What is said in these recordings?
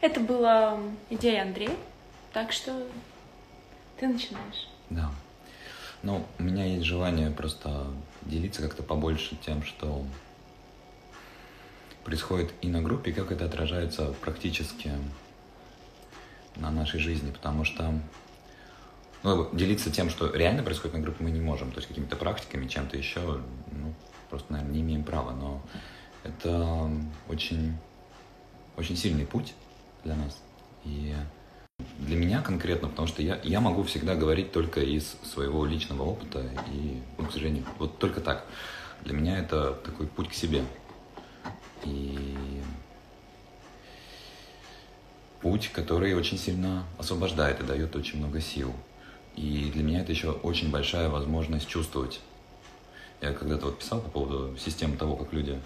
Это была идея Андрея, так что ты начинаешь. Да. Ну, у меня есть желание просто делиться как-то побольше тем, что происходит и на группе, и как это отражается практически на нашей жизни, потому что ну, делиться тем, что реально происходит на группе, мы не можем, то есть какими-то практиками, чем-то еще, ну, просто, наверное, не имеем права, но это очень, очень сильный путь для нас. И для меня конкретно, потому что я, я могу всегда говорить только из своего личного опыта, и, ну, к сожалению, вот только так. Для меня это такой путь к себе. И путь, который очень сильно освобождает и дает очень много сил. И для меня это еще очень большая возможность чувствовать. Я когда-то вот писал по поводу системы того, как люди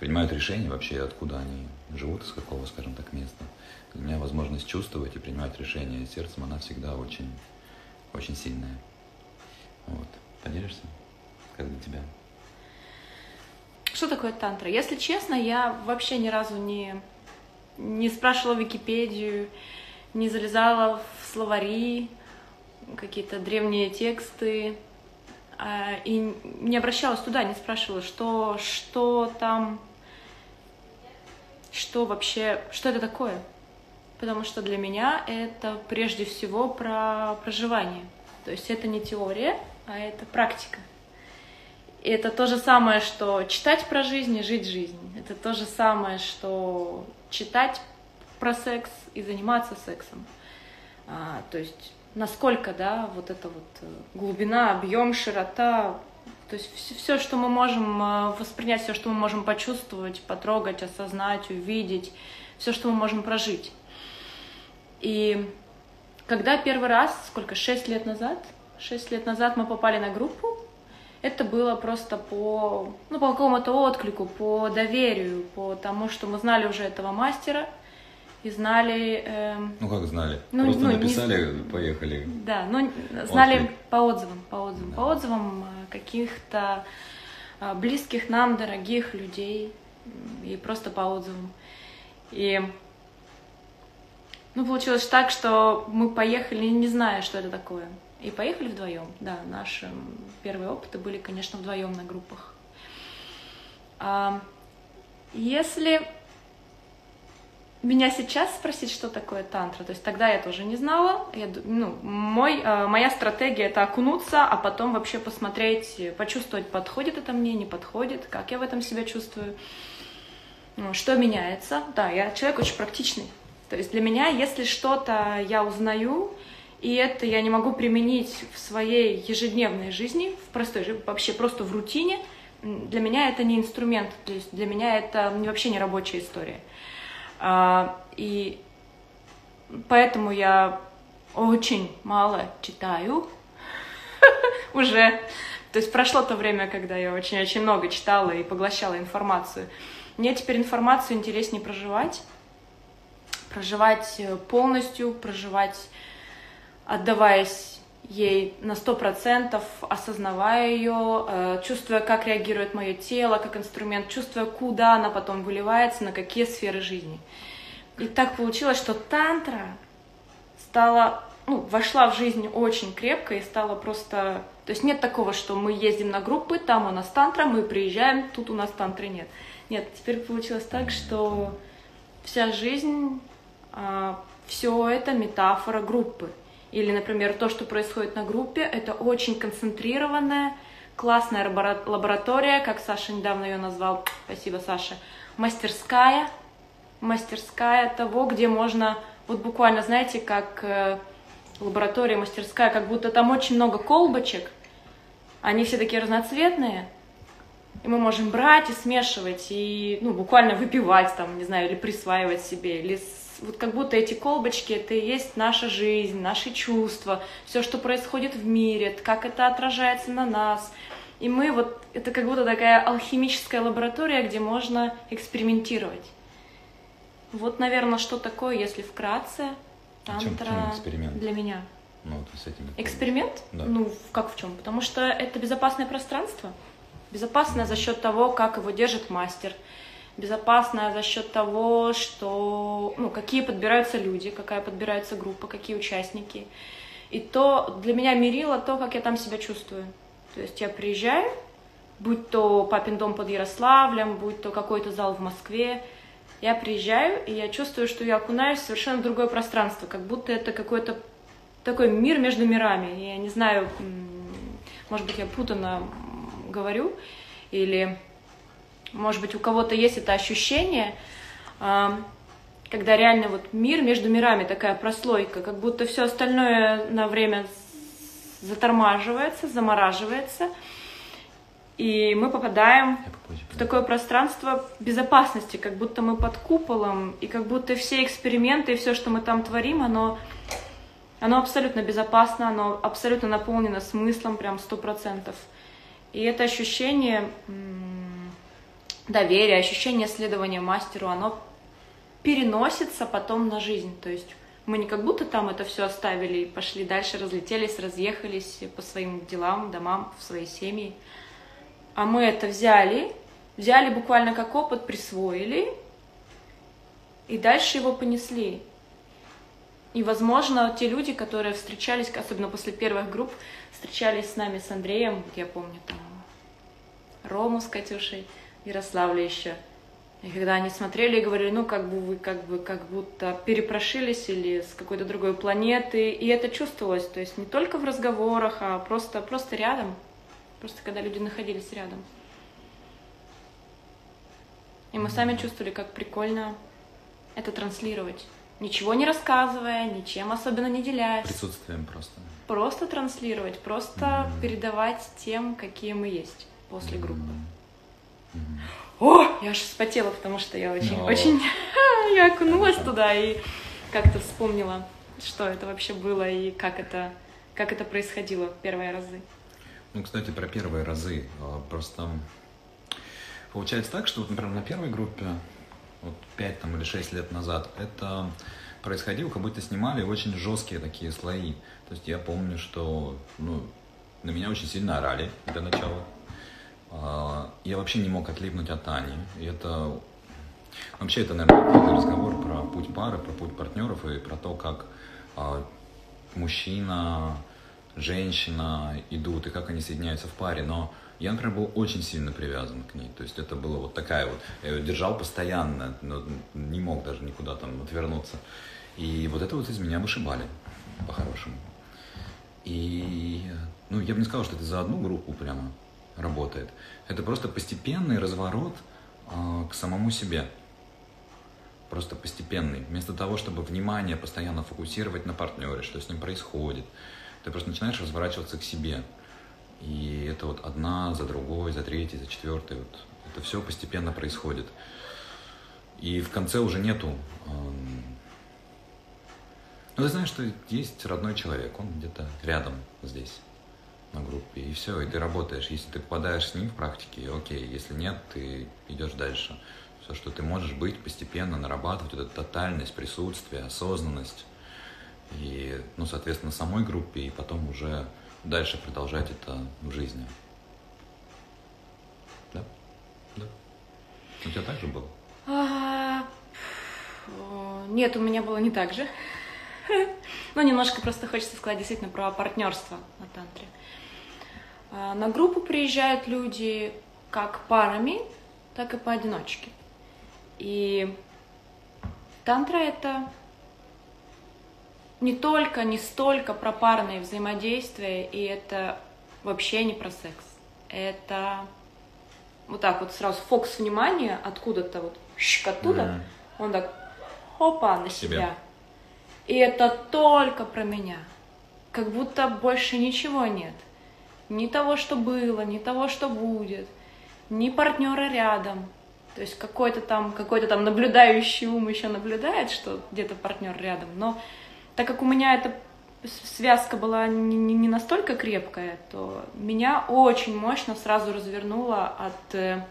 принимают решения вообще, откуда они живут, из какого, скажем так, места. Для меня возможность чувствовать и принимать решения сердцем, она всегда очень, очень сильная. Вот. Поделишься? Как для тебя? Что такое тантра? Если честно, я вообще ни разу не, не спрашивала Википедию, не залезала в словари, какие-то древние тексты, а, и не обращалась туда, не спрашивала, что, что там, что вообще, что это такое. Потому что для меня это прежде всего про проживание. То есть это не теория, а это практика. И это то же самое, что читать про жизнь и жить жизнь. Это то же самое, что читать про секс и заниматься сексом. А, то есть насколько, да, вот эта вот э, глубина, объем, широта, то есть все, все, что мы можем э, воспринять, все, что мы можем почувствовать, потрогать, осознать, увидеть, все, что мы можем прожить. И когда первый раз, сколько, шесть лет назад, шесть лет назад мы попали на группу, это было просто по, ну, по какому-то отклику, по доверию, по тому, что мы знали уже этого мастера и знали... Э, ну как знали? Ну, просто ну, написали, не, поехали. Да, ну знали Отклик. по отзывам, по отзывам, да. по отзывам э, каких-то э, близких нам, дорогих людей и просто по отзывам. И ну, получилось так, что мы поехали, не зная, что это такое. И поехали вдвоем. Да, наши первые опыты были, конечно, вдвоем на группах. А, если меня сейчас спросить, что такое тантра, то есть тогда я тоже не знала. Я, ну, мой, а, моя стратегия это окунуться, а потом вообще посмотреть, почувствовать, подходит это мне, не подходит, как я в этом себя чувствую, что меняется. Да, я человек очень практичный. То есть для меня, если что-то я узнаю, и это я не могу применить в своей ежедневной жизни, в простой, вообще просто в рутине. Для меня это не инструмент, то есть для меня это вообще не рабочая история. А, и поэтому я очень мало читаю уже. То есть прошло то время, когда я очень-очень много читала и поглощала информацию. Мне теперь информацию интереснее проживать, проживать полностью, проживать отдаваясь ей на сто процентов, осознавая ее, э, чувствуя, как реагирует мое тело, как инструмент, чувствуя, куда она потом выливается, на какие сферы жизни. И так получилось, что тантра стала, ну, вошла в жизнь очень крепко и стала просто... То есть нет такого, что мы ездим на группы, там у нас тантра, мы приезжаем, тут у нас тантры нет. Нет, теперь получилось так, что вся жизнь, все это метафора группы. Или, например, то, что происходит на группе, это очень концентрированная, классная лаборатория, как Саша недавно ее назвал, спасибо, Саша, мастерская, мастерская того, где можно, вот буквально, знаете, как э, лаборатория, мастерская, как будто там очень много колбочек, они все такие разноцветные, и мы можем брать и смешивать, и, ну, буквально выпивать там, не знаю, или присваивать себе, или вот как будто эти колбочки это и есть наша жизнь, наши чувства, все, что происходит в мире, как это отражается на нас. И мы вот, это как будто такая алхимическая лаборатория, где можно экспериментировать. Вот, наверное, что такое, если вкратце, тантра а эксперимент? для меня. Ну, вот с этим. Эксперимент? Да. Ну, как в чем? Потому что это безопасное пространство. Безопасное mm-hmm. за счет того, как его держит мастер, безопасная за счет того, что, ну, какие подбираются люди, какая подбирается группа, какие участники. И то для меня мерило то, как я там себя чувствую. То есть я приезжаю, будь то папин дом под Ярославлем, будь то какой-то зал в Москве, я приезжаю, и я чувствую, что я окунаюсь в совершенно другое пространство, как будто это какой-то такой мир между мирами. Я не знаю, может быть, я путано говорю, или, может быть, у кого-то есть это ощущение, а, когда реально вот мир между мирами, такая прослойка, как будто все остальное на время затормаживается, замораживается, и мы попадаем в такое пространство безопасности, как будто мы под куполом, и как будто все эксперименты и все, что мы там творим, оно, оно абсолютно безопасно, оно абсолютно наполнено смыслом, прям сто процентов. И это ощущение доверия, ощущение следования мастеру, оно переносится потом на жизнь. То есть мы не как будто там это все оставили и пошли дальше, разлетелись, разъехались по своим делам, домам, в свои семьи. А мы это взяли, взяли буквально как опыт, присвоили, и дальше его понесли. И, возможно, те люди, которые встречались, особенно после первых групп, встречались с нами с Андреем, я помню, там, Рому с Катюшей, Ярославле еще. И когда они смотрели и говорили, ну, как бы вы как бы как будто перепрошились или с какой-то другой планеты, и это чувствовалось, то есть не только в разговорах, а просто, просто рядом, просто когда люди находились рядом. И мы сами чувствовали, как прикольно это транслировать. Ничего не рассказывая, ничем особенно не делясь. Присутствием просто. Просто транслировать, просто mm-hmm. передавать тем, какие мы есть после группы. О, я аж вспотела, потому что я очень, Но... очень, я окунулась туда и как-то вспомнила, что это вообще было и как это, как это происходило первые разы. Ну, кстати, про первые разы. А, просто получается так, что, вот, например, на первой группе, вот 5 там, или 6 лет назад, это происходило, как будто снимали очень жесткие такие слои. То есть я помню, что ну, на меня очень сильно орали для начала. А, я вообще не мог отлипнуть от Ани. И это вообще это, наверное, разговор про путь пары, про путь партнеров и про то, как а, мужчина, женщина идут и как они соединяются в паре. Но я, например, был очень сильно привязан к ней. То есть это было вот такая вот, я ее держал постоянно, но не мог даже никуда там отвернуться. И вот это вот из меня вышибали по-хорошему. И, ну, я бы не сказал, что это за одну группу прямо работает. Это просто постепенный разворот э, к самому себе. Просто постепенный. Вместо того, чтобы внимание постоянно фокусировать на партнере, что с ним происходит, ты просто начинаешь разворачиваться к себе. И это вот одна за другой, за третьей, за четвертой. Вот. Это все постепенно происходит. И в конце уже нету... Э, ну, ты знаешь, что есть родной человек, он где-то рядом здесь на группе, и все, и ты работаешь. Если ты попадаешь с ним в практике, окей, если нет, ты идешь дальше. Все, что ты можешь быть, постепенно нарабатывать эту тотальность, присутствие, осознанность. И, ну, соответственно, самой группе, и потом уже дальше продолжать это в жизни. Да? Да. У тебя так же было? А, нет, у меня было не так же. Ну, немножко просто хочется сказать действительно про партнерство на тантре. А, на группу приезжают люди как парами, так и поодиночке. И тантра это не только, не столько про парные взаимодействия, и это вообще не про секс. Это вот так вот сразу фокус внимания откуда-то вот оттуда, mm. он так хопа на себя. себя. И это только про меня. Как будто больше ничего нет ни того, что было, ни того, что будет, ни партнера рядом. То есть какой-то там, какой-то там наблюдающий ум еще наблюдает, что где-то партнер рядом. Но так как у меня эта связка была не, не настолько крепкая, то меня очень мощно сразу развернуло от, э,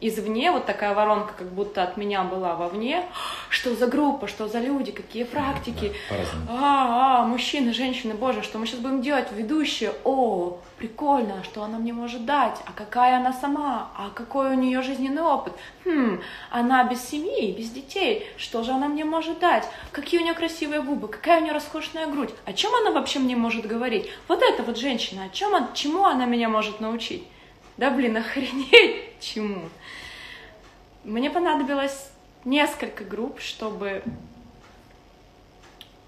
извне, вот такая воронка, как будто от меня была вовне. Что за группа, что за люди, какие практики. Да, а, а, мужчины, женщины, боже, что мы сейчас будем делать? Ведущие, о, прикольно, что она мне может дать, а какая она сама, а какой у нее жизненный опыт. Хм, она без семьи, без детей, что же она мне может дать? Какие у нее красивые губы, какая у нее роскошная грудь, о чем она вообще мне может говорить? Вот эта вот женщина, о чем, чему она меня может научить? Да блин, охренеть чему. Мне понадобилось несколько групп, чтобы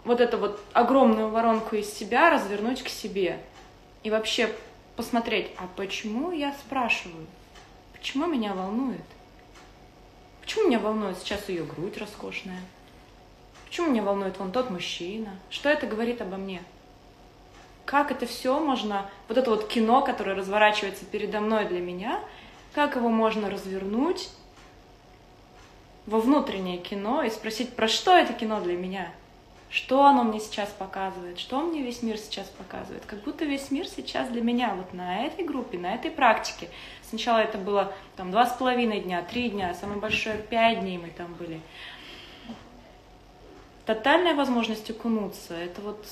вот эту вот огромную воронку из себя развернуть к себе. И вообще посмотреть, а почему я спрашиваю? Почему меня волнует? Почему меня волнует сейчас ее грудь роскошная? Почему меня волнует вон тот мужчина? Что это говорит обо мне? как это все можно, вот это вот кино, которое разворачивается передо мной для меня, как его можно развернуть во внутреннее кино и спросить, про что это кино для меня? Что оно мне сейчас показывает? Что мне весь мир сейчас показывает? Как будто весь мир сейчас для меня, вот на этой группе, на этой практике. Сначала это было там два с половиной дня, три дня, самое большое пять дней мы там были. Тотальная возможность окунуться, это вот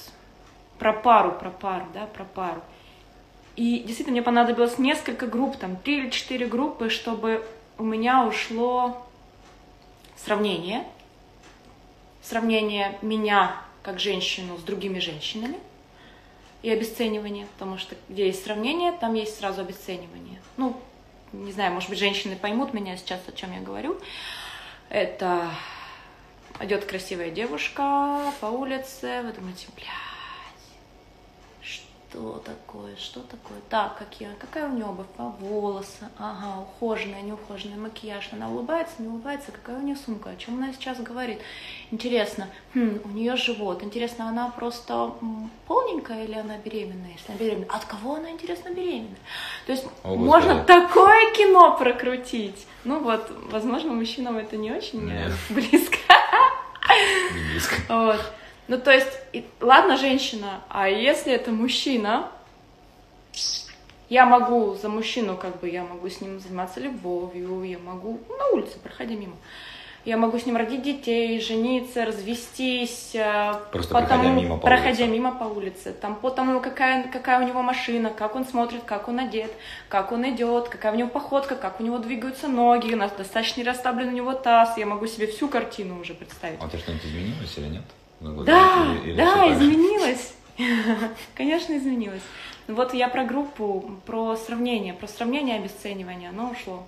про пару, про пару, да, про пару. И действительно мне понадобилось несколько групп, там три или четыре группы, чтобы у меня ушло сравнение, сравнение меня как женщину с другими женщинами и обесценивание, потому что где есть сравнение, там есть сразу обесценивание. Ну, не знаю, может быть, женщины поймут меня сейчас, о чем я говорю. Это идет красивая девушка по улице, вы думаете, бля, что такое, что такое, так, какие, какая у нее обувь, а, волосы, ага, ухоженная, неухоженная, макияж, она улыбается, не улыбается, какая у нее сумка, о чем она сейчас говорит, интересно, хм, у нее живот, интересно, она просто полненькая или она беременная, если она беременная, от кого она, интересно, беременная, то есть О, можно такое кино прокрутить, ну вот, возможно, мужчинам это не очень Нет. близко, не близко. вот. Ну, то есть, и, ладно, женщина, а если это мужчина, я могу за мужчину, как бы, я могу с ним заниматься любовью, я могу ну, на улице, проходя мимо. Я могу с ним родить детей, жениться, развестись. Э, Просто потому, проходя мимо по проходя улице. мимо по улице. Там по тому, какая, какая у него машина, как он смотрит, как он одет, как он идет, какая у него походка, как у него двигаются ноги, у нас достаточно расставлен у него таз. Я могу себе всю картину уже представить. А тебя что-нибудь изменилось или нет? Ну, да, или, или да, изменилось. Конечно, изменилось. Вот я про группу, про сравнение, про сравнение и обесценивание, оно ушло.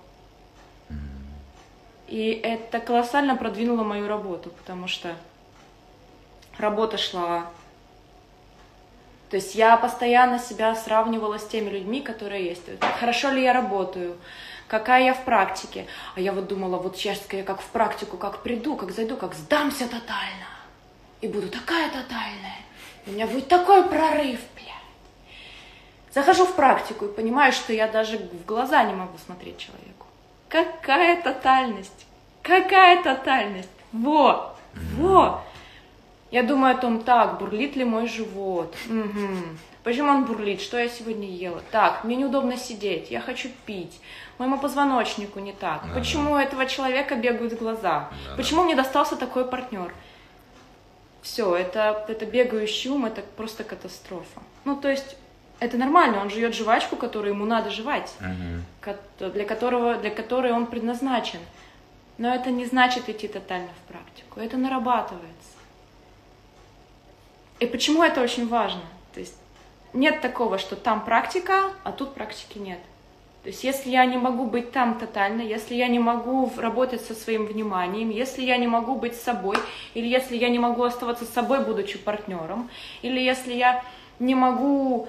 И это колоссально продвинуло мою работу, потому что работа шла. То есть я постоянно себя сравнивала с теми людьми, которые есть. Хорошо ли я работаю? Какая я в практике? А я вот думала, вот сейчас я как в практику, как приду, как зайду, как сдамся тотально и буду такая тотальная. у меня будет такой прорыв, бля. Захожу в практику и понимаю, что я даже в глаза не могу смотреть человеку. Какая тотальность? Какая тотальность? Во! Во! Я думаю о том, так, бурлит ли мой живот? Угу. Почему он бурлит? Что я сегодня ела? Так, мне неудобно сидеть, я хочу пить. Моему позвоночнику не так. Да, Почему да. у этого человека бегают глаза? Да, Почему да. мне достался такой партнер? Все, это, это бегающий ум, это просто катастрофа. Ну, то есть это нормально, он жует жвачку, которую ему надо жевать, uh-huh. для, которого, для которой он предназначен. Но это не значит идти тотально в практику, это нарабатывается. И почему это очень важно? То есть нет такого, что там практика, а тут практики нет. То есть если я не могу быть там тотально, если я не могу работать со своим вниманием, если я не могу быть собой, или если я не могу оставаться собой, будучи партнером, или если я не могу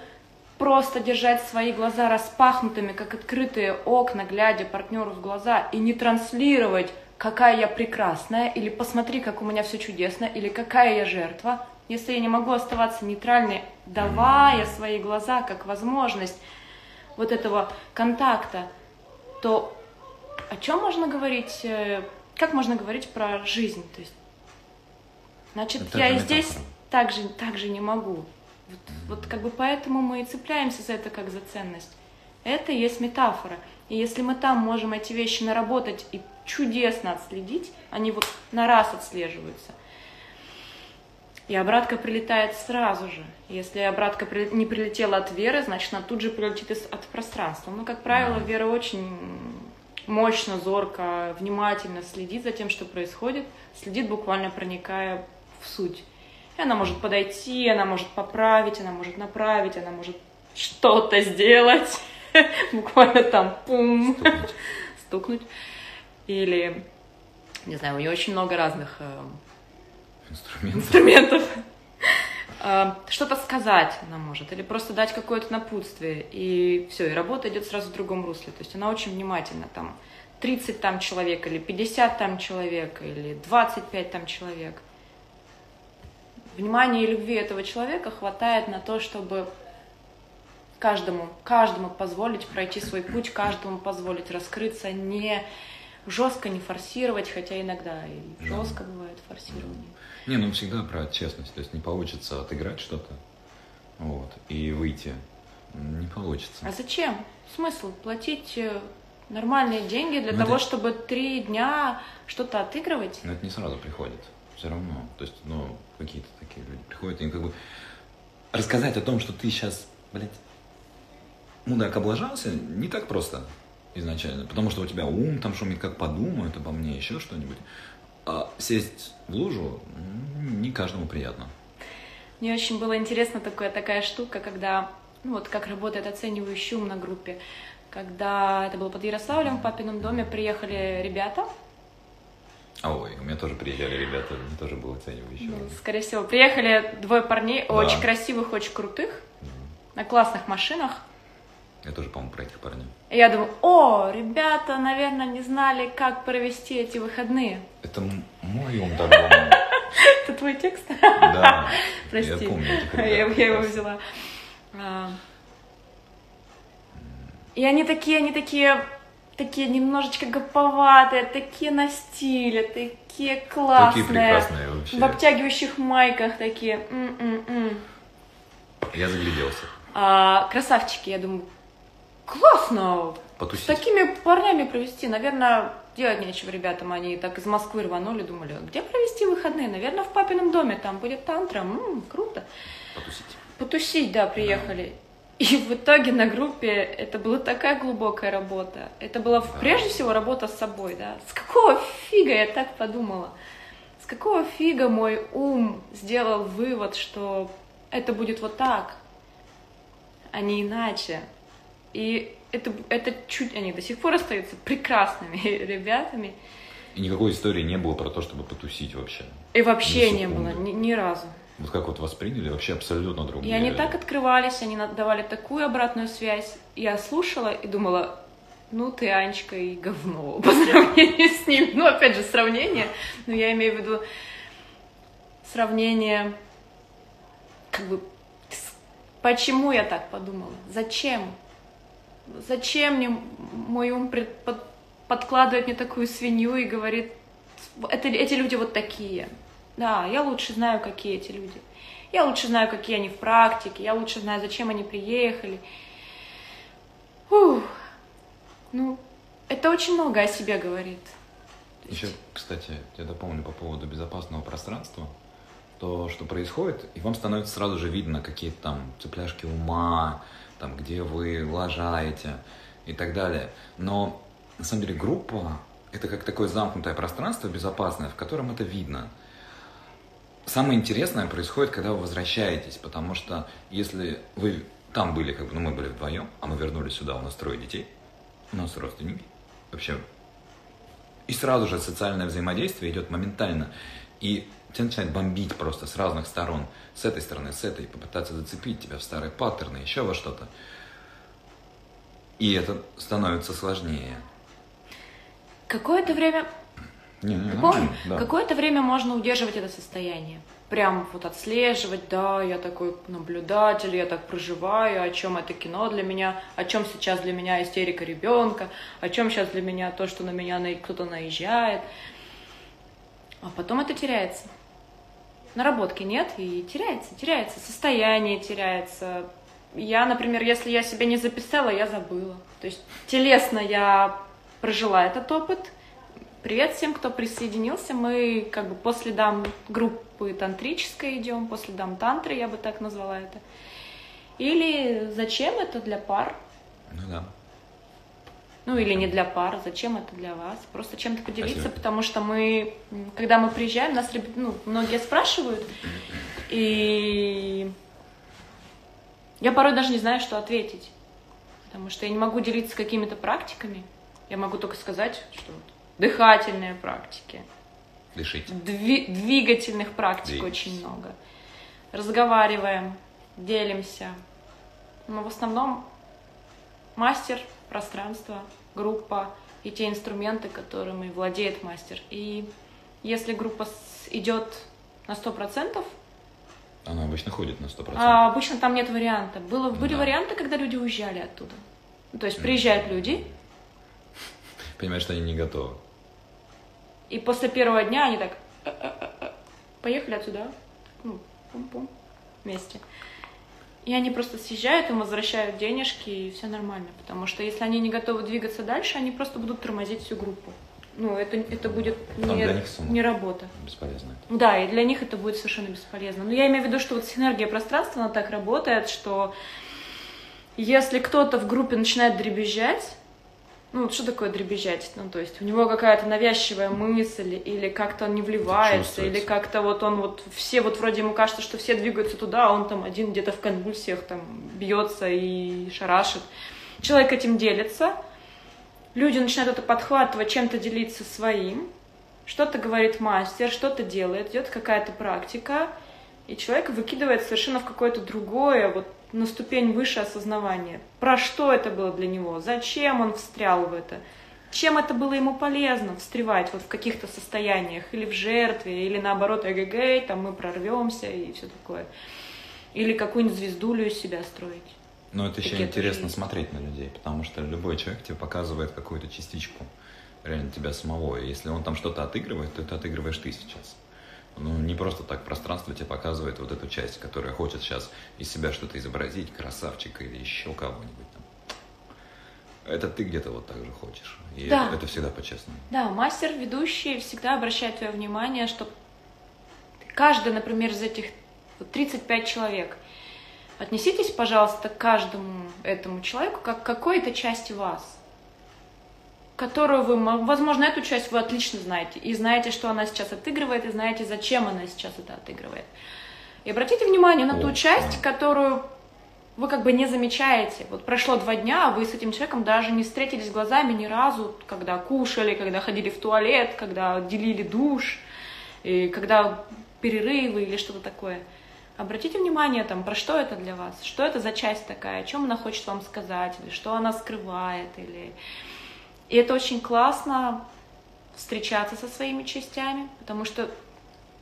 просто держать свои глаза распахнутыми, как открытые окна, глядя партнеру в глаза, и не транслировать, какая я прекрасная, или посмотри, как у меня все чудесно, или какая я жертва, если я не могу оставаться нейтральной, давая свои глаза как возможность вот этого контакта, то о чем можно говорить, э, как можно говорить про жизнь? То есть, значит, Это я и здесь также, также не могу. Вот, вот как бы поэтому мы и цепляемся за это как за ценность. Это и есть метафора. И если мы там можем эти вещи наработать и чудесно отследить, они вот на раз отслеживаются. И обратка прилетает сразу же. Если обратка не прилетела от веры, значит, она тут же прилетит от пространства. Ну, как правило, вера очень мощно, зорко, внимательно следит за тем, что происходит, следит буквально проникая в суть. И она может подойти, она может поправить, она может направить, она может что-то сделать, буквально там пум, стукнуть. Или, не знаю, у нее очень много разных э, инструментов. инструментов. Э, что-то сказать она может, или просто дать какое-то напутствие, и все, и работа идет сразу в другом русле. То есть она очень внимательна, там, 30 там человек, или 50 там человек, или 25 там человек. Внимания и любви этого человека хватает на то, чтобы каждому, каждому позволить пройти свой путь, каждому позволить раскрыться, не жестко не форсировать, хотя иногда и жестко бывает форсирование. Не, ну всегда про честность. То есть не получится отыграть что-то вот, и выйти. Не получится. А зачем? Смысл платить э, нормальные деньги для Но ну, того, это... чтобы три дня что-то отыгрывать? Но это не сразу приходит. Все равно. То есть, ну, какие-то такие люди приходят, и как бы рассказать о том, что ты сейчас, блядь, мудак облажался, не так просто изначально. Потому что у тебя ум там шумит, как подумают обо мне, еще что-нибудь. А сесть в лужу не каждому приятно. Мне очень было интересно такая, такая штука, когда, ну вот как работает оценивающий ум на группе. Когда это было под Ярославлем, в папином доме приехали ребята, а ой, у меня тоже приезжали ребята, мне тоже было оценивающий. Ну, скорее всего, приехали двое парней, да. очень красивых, очень крутых, mm. на классных машинах. Я тоже, по-моему, про этих парней. И я думаю, о, ребята, наверное, не знали, как провести эти выходные. Это мой ум так. Это твой текст? Да. Прости. Я помню Я, я его взяла. А. И они такие, они такие, такие немножечко гоповатые, такие на стиле, такие классные. Такие прекрасные вообще. В обтягивающих майках такие. М-м-м. Я загляделся. А, красавчики, я думаю, классно. Потусить. С такими парнями провести. Наверное, делать нечего ребятам. Они так из Москвы рванули, думали, где провести выходные? Наверное, в папином доме. Там будет тантра. М-м, круто. Потусить. Потусить, да, приехали. И в итоге на группе это была такая глубокая работа. Это была да. прежде всего работа с собой, да. С какого фига я так подумала? С какого фига мой ум сделал вывод, что это будет вот так, а не иначе? И это, это чуть, они до сих пор остаются прекрасными ребятами. И никакой истории не было про то, чтобы потусить вообще. И вообще не было, ни, ни разу. Вот как вот восприняли, вообще абсолютно другие. И они так открывались, они давали такую обратную связь. Я слушала и думала, ну ты, Анечка, и говно по сравнению с ним. Ну, опять же, сравнение, но я имею в виду сравнение, как бы, почему я так подумала, зачем? Зачем мне мой ум под, подкладывает мне такую свинью и говорит, это, эти люди вот такие. Да, я лучше знаю, какие эти люди. Я лучше знаю, какие они в практике. Я лучше знаю, зачем они приехали. Ух. Ну, это очень много о себе говорит. Еще, кстати, я дополню по поводу безопасного пространства. То, что происходит, и вам становится сразу же видно какие-то там цепляшки ума, там, где вы лажаете и так далее. Но на самом деле группа — это как такое замкнутое пространство безопасное, в котором это видно. Самое интересное происходит, когда вы возвращаетесь, потому что если вы там были, как бы, ну мы были вдвоем, а мы вернулись сюда, у нас трое детей, у нас родственники, вообще. И сразу же социальное взаимодействие идет моментально. И тебя начинает бомбить просто с разных сторон. С этой стороны, с этой, попытаться зацепить тебя в старые паттерны, еще во что-то. И это становится сложнее. Какое-то время... Не, не, да. Какое-то время можно удерживать это состояние. Прям вот отслеживать, да, я такой наблюдатель, я так проживаю, о чем это кино для меня, о чем сейчас для меня истерика ребенка, о чем сейчас для меня то, что на меня кто-то наезжает. А потом это теряется наработки нет, и теряется, теряется состояние, теряется я, например, если я себя не записала, я забыла. То есть телесно я прожила этот опыт. Привет всем, кто присоединился. Мы как бы по следам группы тантрической идем, по следам тантры, я бы так назвала это. Или зачем это для пар? Ну да. Ну или не для пар, зачем это для вас? Просто чем-то поделиться, Спасибо. потому что мы, когда мы приезжаем, нас ну, многие спрашивают, и я порой даже не знаю, что ответить, потому что я не могу делиться какими-то практиками, я могу только сказать, что дыхательные практики, Дышите. дви- двигательных практик Двигайтесь. очень много. Разговариваем, делимся. Но в основном мастер, пространство, группа и те инструменты, которыми владеет мастер. И если группа идет на 100%, Она обычно ходит на 100%. а обычно там нет варианта. Было, были Да. варианты, когда люди уезжали оттуда. Ну, То есть приезжают люди, Понимаешь, что они не готовы. И после первого дня они так поехали отсюда, ну, пум-пум, вместе. И они просто съезжают, им возвращают денежки, и все нормально. Потому что если они не готовы двигаться дальше, они просто будут тормозить всю группу. Ну, это, это будет Там не, не работа. Бесполезно. Да, и для них это будет совершенно бесполезно. Но я имею в виду, что вот синергия пространства, она так работает, что если кто-то в группе начинает дребезжать, ну, что такое дребезжать? Ну, то есть у него какая-то навязчивая мысль, или как-то он не вливается, или как-то вот он вот, все вот вроде ему кажется, что все двигаются туда, а он там один где-то в конвульсиях там бьется и шарашит. Человек этим делится, люди начинают это подхватывать, чем-то делиться своим, что-то говорит мастер, что-то делает, идет какая-то практика, и человек выкидывает совершенно в какое-то другое, вот на ступень выше осознавания. Про что это было для него? Зачем он встрял в это? Чем это было ему полезно встревать вот в каких-то состояниях, или в жертве, или наоборот, эгэгэй, там мы прорвемся и все такое. Или какую-нибудь звездулю из себя строить. Но это еще интересно есть. смотреть на людей, потому что любой человек тебе показывает какую-то частичку реально тебя самого. И если он там что-то отыгрывает, то это отыгрываешь ты сейчас. Ну, не просто так пространство тебе показывает вот эту часть, которая хочет сейчас из себя что-то изобразить, красавчика или еще кого-нибудь там. Это ты где-то вот так же хочешь. И Да. это, это всегда по-честному. Да, мастер, ведущий всегда обращает твое внимание, что каждый, например, из этих вот 35 человек, отнеситесь, пожалуйста, к каждому этому человеку как к какой-то части вас, которую вы, мо- возможно, эту часть вы отлично знаете, и знаете, что она сейчас отыгрывает, и знаете, зачем она сейчас это отыгрывает. И обратите внимание на ту часть, которую вы как бы не замечаете. Вот прошло два дня, а вы с этим человеком даже не встретились глазами ни разу, когда кушали, когда ходили в туалет, когда делили душ, и когда перерывы или что-то такое. Обратите внимание, там, про что это для вас, что это за часть такая, о чем она хочет вам сказать, или что она скрывает, или... И это очень классно встречаться со своими частями, потому что,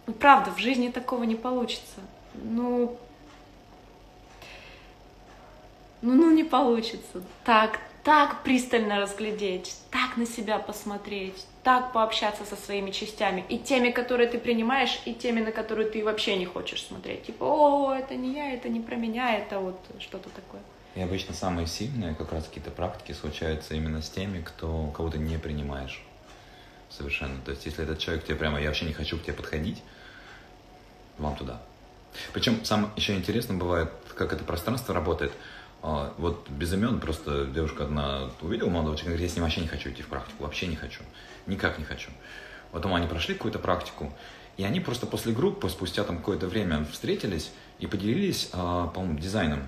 ну, правда, в жизни такого не получится. Ну, ну, ну не получится. Так, так пристально разглядеть, так на себя посмотреть, так пообщаться со своими частями. И теми, которые ты принимаешь, и теми, на которые ты вообще не хочешь смотреть. Типа, о, это не я, это не про меня, это вот что-то такое. И обычно самые сильные как раз какие-то практики случаются именно с теми, кто кого ты не принимаешь совершенно. То есть, если этот человек тебе прямо, я вообще не хочу к тебе подходить, вам туда. Причем самое еще интересно бывает, как это пространство работает. А, Вот без имен просто девушка одна увидела молодого человека, говорит, я с ним вообще не хочу идти в практику, вообще не хочу, никак не хочу. Потом они прошли какую-то практику, и они просто после группы, спустя там какое-то время встретились и поделились, а, по-моему, дизайном.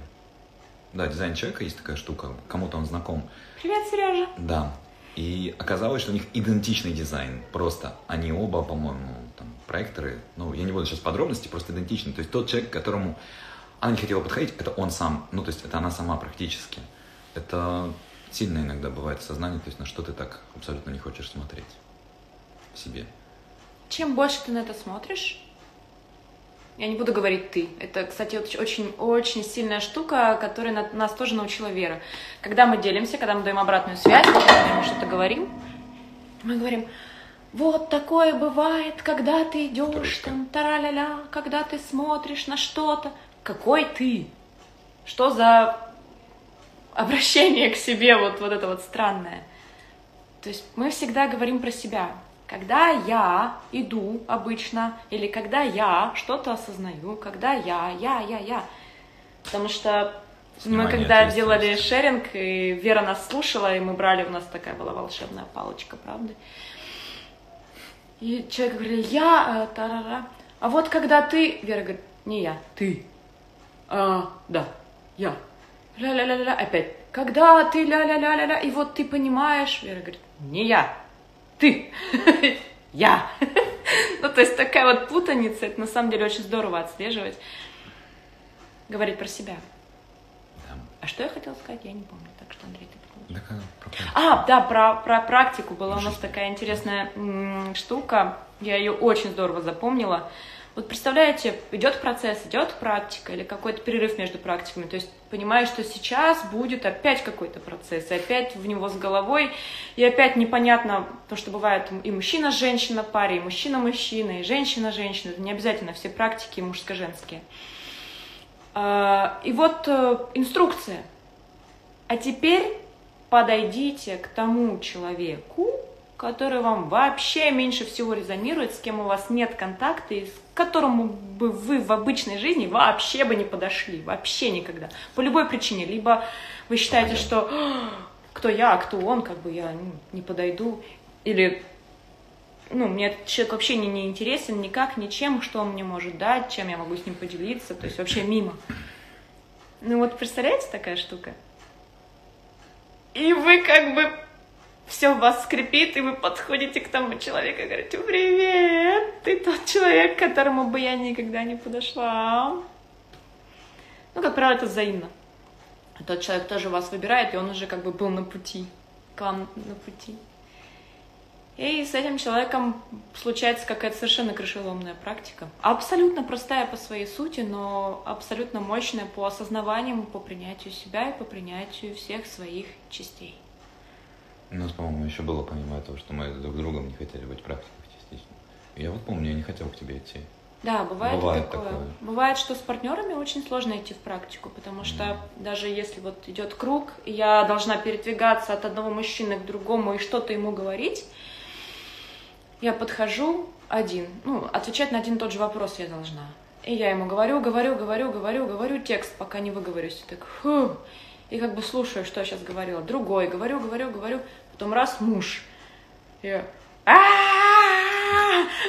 Да, дизайн человека есть такая штука, кому-то он знаком. Привет, Сережа. Да. И оказалось, что у них идентичный дизайн. Просто они оба, по-моему, там, проекторы. Ну, я не буду сейчас подробности, просто идентичны. То есть тот человек, к которому она не хотела подходить, это он сам. Ну, то есть это она сама практически. Это сильно иногда бывает сознание, то есть на что ты так абсолютно не хочешь смотреть в себе. Чем больше ты на это смотришь, я не буду говорить ты. Это, кстати, очень-очень сильная штука, которой на- нас тоже научила Вера. Когда мы делимся, когда мы даем обратную связь, когда мы что-то говорим, мы говорим, вот такое бывает, когда ты идешь, там, тараля-ля, когда ты смотришь на что-то. Какой ты? Что за обращение к себе вот, вот это вот странное? То есть мы всегда говорим про себя. Когда я иду обычно, или когда я что-то осознаю, когда я, я, я, я. Потому что мы когда делали шеринг, и Вера нас слушала, и мы брали, у нас такая была волшебная палочка, правда? И человек говорил, я, э, тарара. А вот когда ты, Вера говорит, не я, ты. А, да, я. Ля-ля-ля-ля, опять. Когда ты ля-ля-ля-ля-ля, и вот ты понимаешь, Вера говорит, не я, ты. Я. Ну, то есть такая вот путаница, это на самом деле очень здорово отслеживать. Говорить про себя. А что я хотела сказать, я не помню. Так что, Андрей, ты да, А, да, про, про практику была у нас такая интересная м- штука. Я ее очень здорово запомнила. Вот представляете, идет процесс, идет практика или какой-то перерыв между практиками. То есть понимаешь, что сейчас будет опять какой-то процесс, и опять в него с головой, и опять непонятно, то, что бывает и мужчина-женщина паре, и мужчина-мужчина, и женщина-женщина. Это не обязательно все практики мужско-женские. А, и вот э, инструкция. А теперь подойдите к тому человеку, который вам вообще меньше всего резонирует, с кем у вас нет контакта и с которому бы вы в обычной жизни вообще бы не подошли, вообще никогда. По любой причине. Либо вы считаете, что кто я, а кто он, как бы я ну, не подойду. Или ну, мне этот человек вообще не, не интересен никак, ничем, что он мне может дать, чем я могу с ним поделиться, то есть вообще мимо. Ну вот представляете такая штука? И вы как бы все в вас скрипит, и вы подходите к тому человеку и говорите, привет, ты тот человек, к которому бы я никогда не подошла. Ну, как правило, это взаимно. Тот человек тоже вас выбирает, и он уже как бы был на пути, к вам на пути. И с этим человеком случается какая-то совершенно крышеломная практика. Абсолютно простая по своей сути, но абсолютно мощная по осознаванию, по принятию себя и по принятию всех своих частей. У нас, по-моему, еще было помимо этого, что мы друг другом не хотели быть практикой частично. Я вот помню, я не хотел к тебе идти. Да, бывает, бывает такое. такое. Бывает, что с партнерами очень сложно идти в практику, потому что mm. даже если вот идет круг, я должна передвигаться от одного мужчины к другому и что-то ему говорить, я подхожу один, ну, отвечать на один и тот же вопрос я должна. И я ему говорю, говорю, говорю, говорю, говорю текст, пока не выговорюсь. И так, фу, и как бы слушаю, что я сейчас говорила. Другой, говорю, говорю, говорю, потом раз муж. Я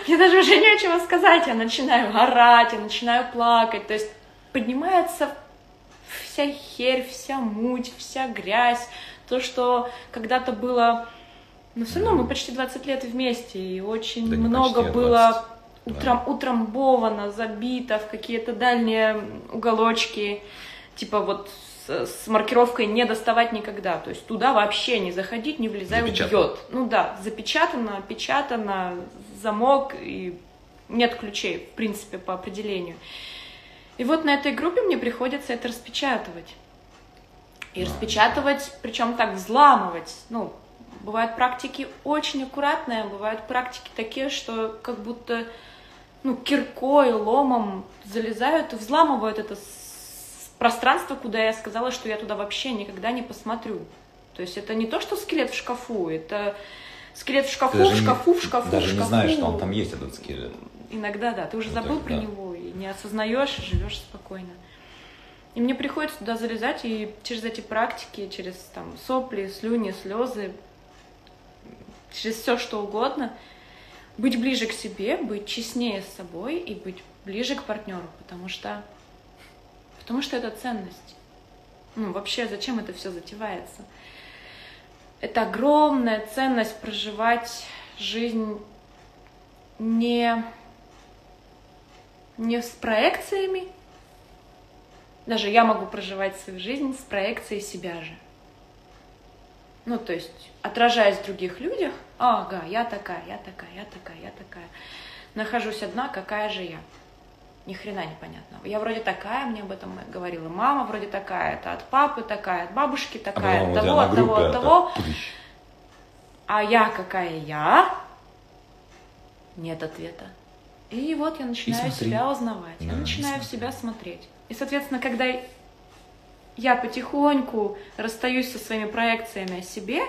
мне даже уже нечего сказать, я начинаю орать, я начинаю плакать, то есть поднимается вся херь, вся муть, вся грязь, то, что когда-то было... Но все равно мы почти 20 лет вместе, и очень да много почти, было утром, утрамбовано, забито в какие-то дальние уголочки, типа вот с, маркировкой не доставать никогда. То есть туда вообще не заходить, не влезай, убьет. Ну да, запечатано, опечатано, замок, и нет ключей, в принципе, по определению. И вот на этой группе мне приходится это распечатывать. И распечатывать, причем так взламывать. Ну, бывают практики очень аккуратные, бывают практики такие, что как будто ну, киркой, ломом залезают и взламывают это пространство, куда я сказала, что я туда вообще никогда не посмотрю. То есть это не то, что скелет в шкафу, это скелет в шкафу, в шкафу, в шкафу, даже в шкафу. не знаешь, что он там есть, этот скелет. Иногда, да. Ты уже забыл так, про да. него и не осознаешь, живешь спокойно. И мне приходится туда залезать, и через эти практики, через там сопли, слюни, слезы, через все что угодно, быть ближе к себе, быть честнее с собой и быть ближе к партнеру, потому что Потому что это ценность. Ну, вообще, зачем это все затевается? Это огромная ценность проживать жизнь не, не с проекциями. Даже я могу проживать свою жизнь с проекцией себя же. Ну, то есть, отражаясь в других людях, ага, я такая, я такая, я такая, я такая. Нахожусь одна, какая же я ни хрена непонятного. Я вроде такая, мне об этом говорила мама, вроде такая, это от папы такая, от бабушки такая, а от того, от того, от того. А я какая я? Нет ответа. И вот я начинаю себя узнавать, да, я начинаю в себя смотреть. И, соответственно, когда я потихоньку расстаюсь со своими проекциями о себе,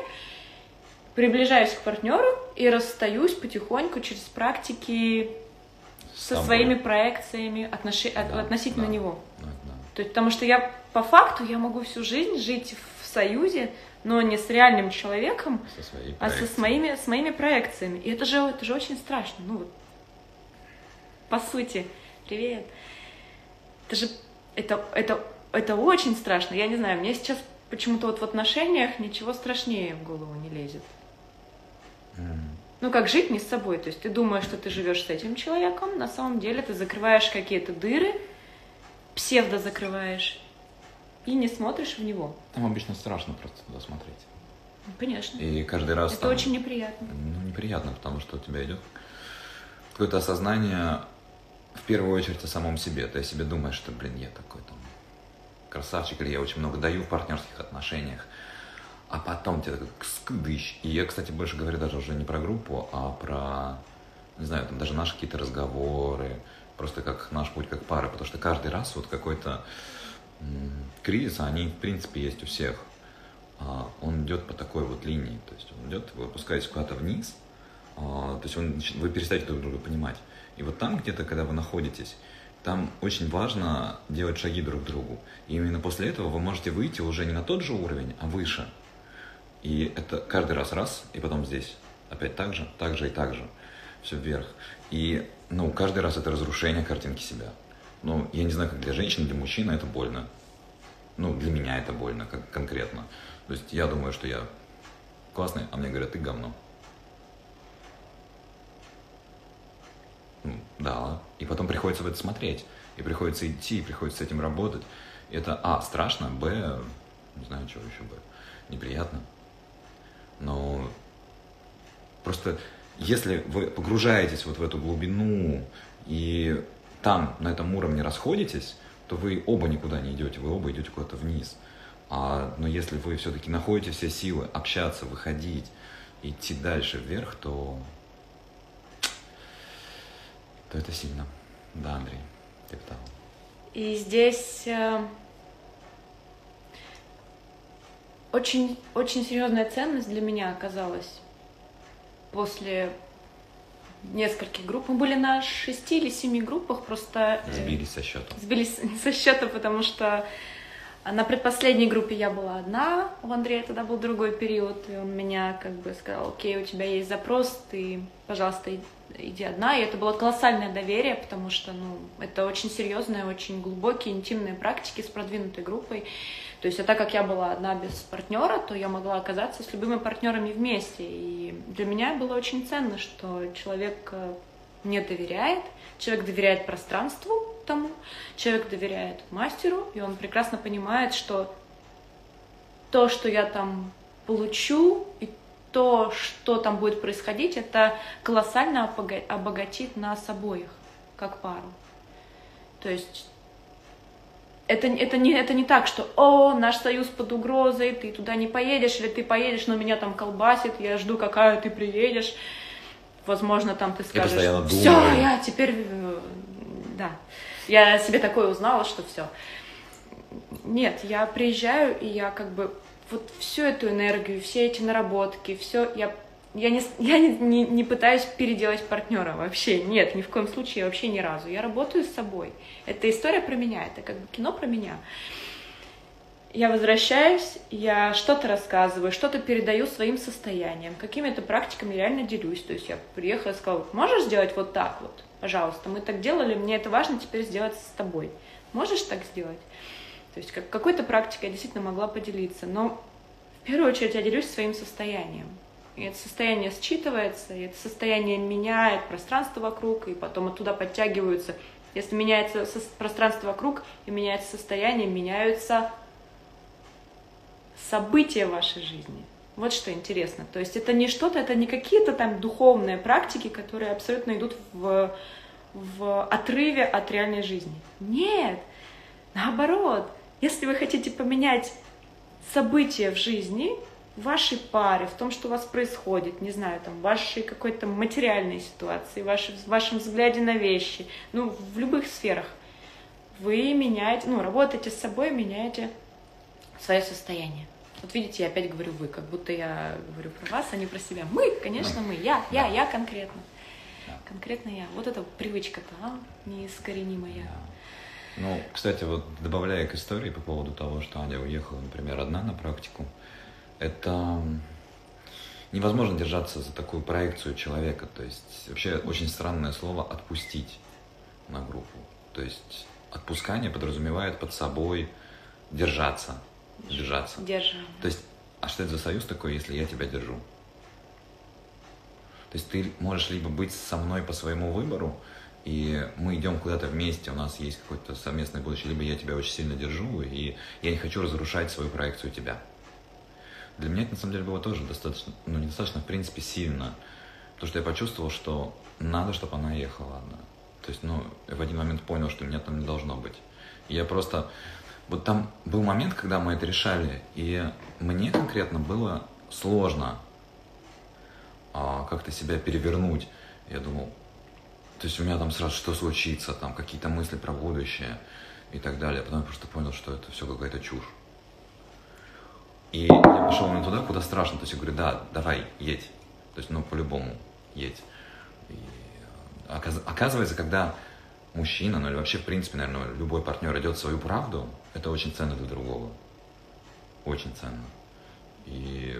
приближаюсь к партнеру и расстаюсь потихоньку через практики со своими проекциями отноши- от- Да, относительно да. него. Да, да. То есть, потому что я по факту я могу всю жизнь жить в союзе, но не с реальным человеком, Со а со, с, проекцией. моими, с моими проекциями. И это же, это же очень страшно. Ну вот, по сути, привет. Это же, это, это, это очень страшно. Я не знаю, мне сейчас почему-то вот в отношениях ничего страшнее в голову не лезет. М. Ну, как жить не с собой. То есть ты думаешь, что ты живешь с этим человеком, на самом деле ты закрываешь какие-то дыры, псевдо закрываешь, и не смотришь в него. Там обычно страшно просто туда смотреть. Ну, Конечно. И каждый раз Это там, очень неприятно. ну, неприятно, потому что у тебя идет какое-то осознание в первую очередь о самом себе. Ты о себе думаешь, что, блин, я такой там красавчик, или я очень много даю в партнерских отношениях. А потом тебе такой скдыщ. И я, кстати, больше говорю даже уже не про группу, а про, не знаю, там даже наши какие-то разговоры, просто как наш путь как пары. Потому что каждый раз вот какой-то кризис, а они, в принципе, есть у всех. А, он идет по такой вот линии. То есть он идет, вы опускаетесь куда-то вниз, а, то есть он, вы перестаете друг друга понимать. И вот там где-то, когда вы находитесь, там очень важно делать шаги друг к другу. И именно после этого вы можете выйти уже не на тот же уровень, а выше. И это каждый раз раз, и потом здесь. Опять так же, так же и так же. Все вверх. И, ну, каждый раз это разрушение картинки себя. Ну, я не знаю, как для женщин, для мужчины это больно. Ну, для меня это больно как конкретно. То есть я думаю, что я классный, а мне говорят, ты говно. Ну, да. И потом приходится в это смотреть. И приходится идти, и приходится с этим работать. Это, а, страшно, б, не знаю, чего еще, б, неприятно. Но просто если вы погружаетесь вот в эту глубину и там, на этом уровне расходитесь, то вы оба никуда не идете, вы оба идете куда-то вниз. А, но если вы все-таки находите все силы общаться, выходить, идти дальше вверх, то, то это сильно. Да, Андрей, ты питал. И здесь э, очень, очень серьезная ценность для меня оказалась после нескольких групп. Мы были на шести или семи группах, просто э, Сбились со счета. сбились со счета, потому что на предпоследней группе я была одна, у Андрея тогда был другой период, и он меня как бы сказал, окей, у тебя есть запрос, ты, пожалуйста, иди одна. И это было колоссальное доверие, потому что, ну, это очень серьезные, очень глубокие, интимные практики с продвинутой группой. То есть, а так как я была одна без партнера, то я могла оказаться с любыми партнерами вместе. И для меня было очень ценно, что человек э, мне доверяет, человек доверяет пространству тому, человек доверяет мастеру, и он прекрасно понимает, что то, что я там получу, и то, что там будет происходить, это колоссально обога- обогатит нас обоих, как пару. То есть это, это, не, это не так, что «О, наш союз под угрозой, ты туда не поедешь, или ты поедешь, но меня там колбасит, я жду, какая ты приедешь». Возможно, там ты скажешь «Все, думаю». я теперь...» э, Да, я себе такое узнала, что все. Нет, я приезжаю, и я как бы вот всю эту энергию, все эти наработки, все, я, я, не, я не, не, не пытаюсь переделать партнера вообще, нет, ни в коем случае, вообще ни разу. Я работаю с собой. Это история про меня, это как бы кино про меня. Я возвращаюсь, я что-то рассказываю, что-то передаю своим состоянием, какими-то практиками реально делюсь. То есть я приехала и сказала, можешь сделать вот так вот, пожалуйста, мы так делали, мне это важно теперь сделать с тобой. Можешь так сделать? То есть как, какой-то практикой я действительно могла поделиться, но в первую очередь я делюсь своим состоянием. И это состояние считывается, и это состояние меняет пространство вокруг, и потом оттуда подтягиваются. Если меняется пространство вокруг и меняется состояние, меняются события вашей жизни. Вот что интересно. То есть это не что-то, это не какие-то там духовные практики, которые абсолютно идут в, в отрыве от реальной жизни. Нет, наоборот. Если вы хотите поменять события в жизни, в вашей паре, в том, что у вас происходит, не знаю, там, в вашей какой-то материальной ситуации, в в вашем взгляде на вещи, ну, в любых сферах, вы меняете, ну, работаете с собой, меняете свое состояние. Вот видите, я опять говорю вы, как будто я говорю про вас, а не про себя. Мы, конечно, мы, я, я, я конкретно. Конкретно я. Вот эта привычка-то, а, неискоренимая. Ну, кстати, вот добавляя к истории по поводу того, что Аня уехала, например, одна на практику, это невозможно держаться за такую проекцию человека. То есть вообще очень странное слово «отпустить» на группу. То есть отпускание подразумевает под собой держаться, держаться. Держим. То есть, а что это за союз такой, если я тебя держу? То есть ты можешь либо быть со мной по своему выбору, и мы идем куда-то вместе, у нас есть какое-то совместное будущее, либо я тебя очень сильно держу, и я не хочу разрушать свою проекцию тебя. Для меня это на самом деле было тоже достаточно, ну недостаточно, в принципе, сильно, потому что я почувствовал, что надо, чтобы она ехала одна. То есть, ну, в один момент понял, что меня там не должно быть. И я просто... Вот там был момент, когда мы это решали, и мне конкретно было сложно а, как-то себя перевернуть. Я думал, то есть у меня там сразу что случится, там какие-то мысли про будущее и так далее. Потом я просто понял, что это все какая-то чушь. И я пошел именно туда, куда страшно. То есть я говорю, да, давай, едь. То есть, ну, по-любому, едь. И оказывается, когда мужчина, ну или вообще, в принципе, наверное, любой партнер идет свою правду, это очень ценно для другого. Очень ценно. И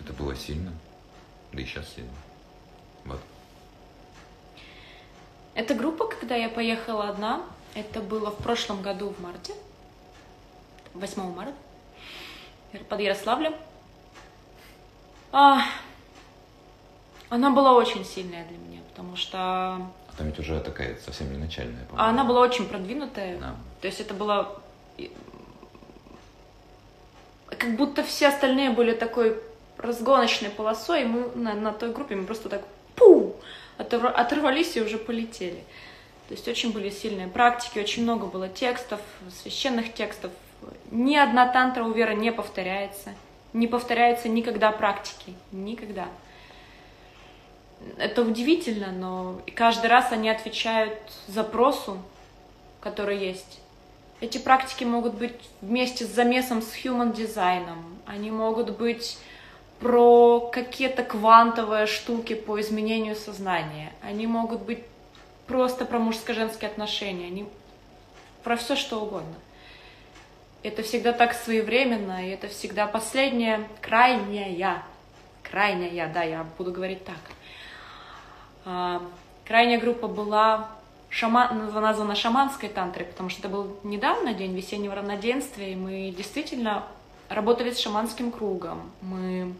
это было сильно. Да и сейчас сильно. Вот. Эта группа, когда я поехала одна, это было в прошлом году в марте, 8 марта, под Ярославлем. А, она была очень сильная для меня, потому что... А там ведь уже такая совсем не начальная, по-моему. Она была очень продвинутая. Да. То есть это было... Как будто все остальные были такой разгоночной полосой, и мы на, на той группе мы просто так пу оторвались и уже полетели. То есть очень были сильные практики, очень много было текстов, священных текстов. Ни одна тантра у Веры не повторяется. Не повторяются никогда практики. Никогда. Это удивительно, но каждый раз они отвечают запросу, который есть. Эти практики могут быть вместе с замесом с human дизайном. Они могут быть про какие-то квантовые штуки по изменению сознания. Они могут быть просто про мужско-женские отношения. Они про все что угодно. Это всегда так своевременно, и это всегда последняя, крайняя, крайняя, да, я буду говорить так. А, крайняя группа была шаман, названа шаманской тантрой, потому что это был недавно день весеннего равноденствия, и мы действительно работали с шаманским кругом. Мы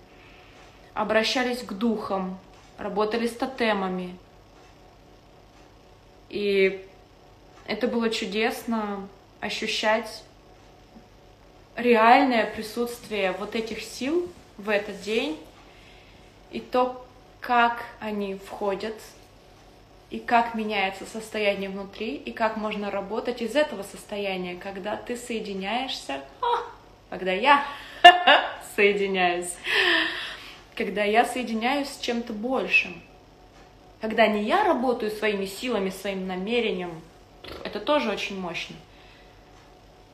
обращались к духам, работали с тотемами. И это было чудесно ощущать реальное присутствие вот этих сил в этот день и то, как они входят, и как меняется состояние внутри, и как можно работать из этого состояния, когда ты соединяешься, когда я соединяюсь когда я соединяюсь с чем-то большим. Когда не я работаю своими силами, своим намерением, это тоже очень мощно.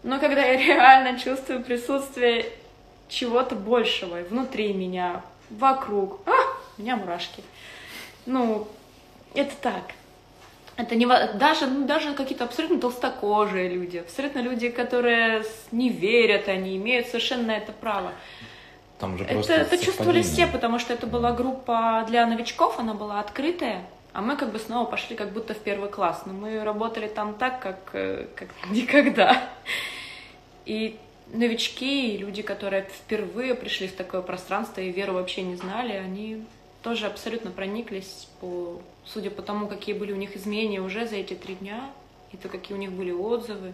Но когда я реально чувствую присутствие чего-то большего внутри меня, вокруг, а, у меня мурашки. Ну, это так. Это не даже, ну, даже какие-то абсолютно толстокожие люди, абсолютно люди, которые не верят, они имеют совершенно это право. Там же это, это чувствовали все, потому что это была группа для новичков, она была открытая, а мы как бы снова пошли как будто в первый класс. Но мы работали там так, как, э, как никогда. И новички, и люди, которые впервые пришли в такое пространство и веру вообще не знали, они тоже абсолютно прониклись, по, судя по тому, какие были у них изменения уже за эти три дня, и то, какие у них были отзывы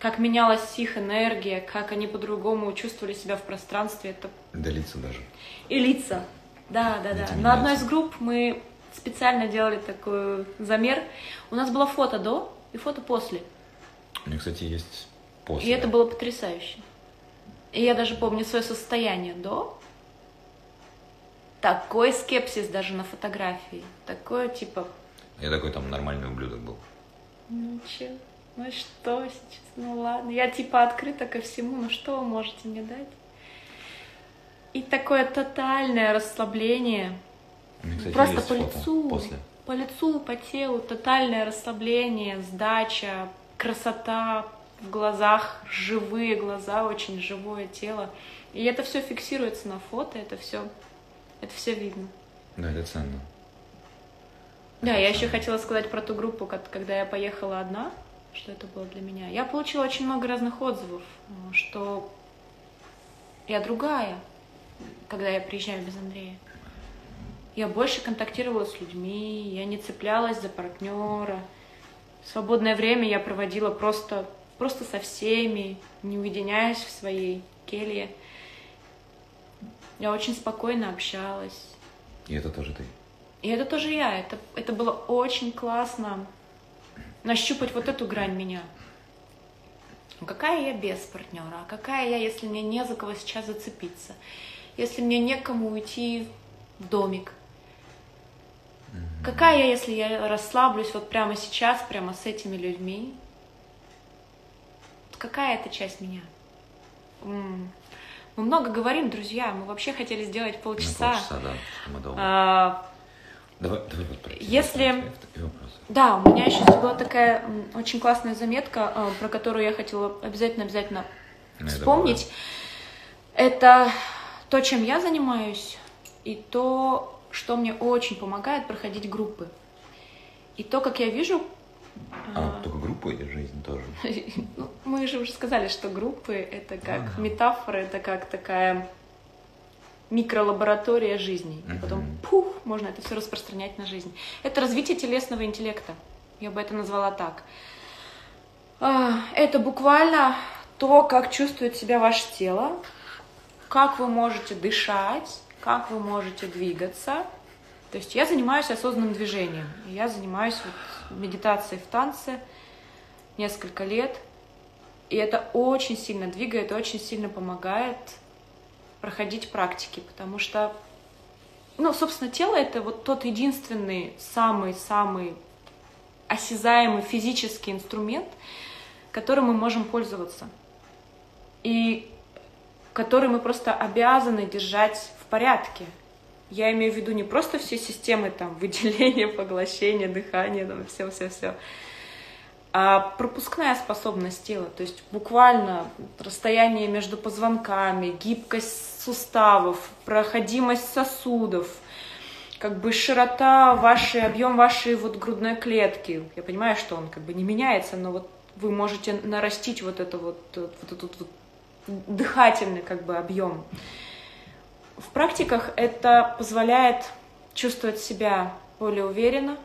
как менялась их энергия, как они по-другому чувствовали себя в пространстве. Это... Да лица даже. И лица, да, да, да. На одной из групп мы специально делали такой замер. У нас было фото до и фото после. У меня, кстати, есть после. И это было потрясающе. И я даже помню свое состояние до. Такой скепсис даже на фотографии. Такое типа... Я такой там нормальный ублюдок был. Ну, че? Ну что сейчас? Ну ладно, я типа открыта ко всему, ну что вы можете мне дать? И такое тотальное расслабление. Мне, кстати, Просто по лицу, После. по лицу, по телу, тотальное расслабление, сдача, красота в глазах, живые глаза, очень живое тело. И это все фиксируется на фото, это все, это все видно. Да, это ценно. Да, Это я еще хотела сказать про ту группу, когда я поехала одна, что это было для меня. Я получила очень много разных отзывов, э, что я другая, когда я приезжаю без Андрея. Я больше контактировала с людьми, я не цеплялась за партнера. Свободное время я проводила просто, просто со всеми, не уединяясь в своей келье. Я очень спокойно общалась. И это тоже ты. И это тоже я. Это, это было очень классно нащупать вот эту грань меня. Ну, Какая я без партнера? А какая я, если мне не за кого сейчас зацепиться? Если мне некому уйти в домик? Какая я, если я расслаблюсь вот прямо сейчас, прямо с этими людьми? Какая это часть меня? Мы много говорим, друзья. Мы вообще хотели сделать На полчаса. полчаса, да, мы долго. А, Давай, давай вот про если-. Да, у меня еще была такая очень классная заметка, э, про которую я хотела обязательно-обязательно Ну, вспомнить. Это то, чем я занимаюсь, и то, что мне очень помогает проходить группы. И то, как я вижу... А, э, только группу или жизнь тоже? ну, мы же уже сказали, что группы это как Ага. метафора, это как такая микролаборатория жизни. И потом пух, можно это все распространять на жизнь. Это развитие телесного интеллекта. Я бы это назвала так. А, Это буквально то, как чувствует себя ваше тело, как вы можете дышать, как вы можете двигаться. То есть я занимаюсь осознанным движением. Я занимаюсь вот медитацией в танце несколько лет. И это очень сильно двигает, очень сильно помогает проходить практики, потому что, ну, собственно, тело это вот тот единственный, самый-самый осязаемый физический инструмент, которым мы можем пользоваться. И который мы просто обязаны держать порядке. Я имею в виду не просто все системы там выделения, поглощения, дыхания, там все-все-все, а пропускная способность тела, то есть буквально расстояние между позвонками, гибкость суставов, проходимость сосудов, как бы широта вашей, объем вашей вот грудной клетки. Я понимаю, что он как бы не меняется, но вот вы можете нарастить вот это вот, вот этот вот дыхательный как бы объем. В практиках это позволяет чувствовать себя более уверенно,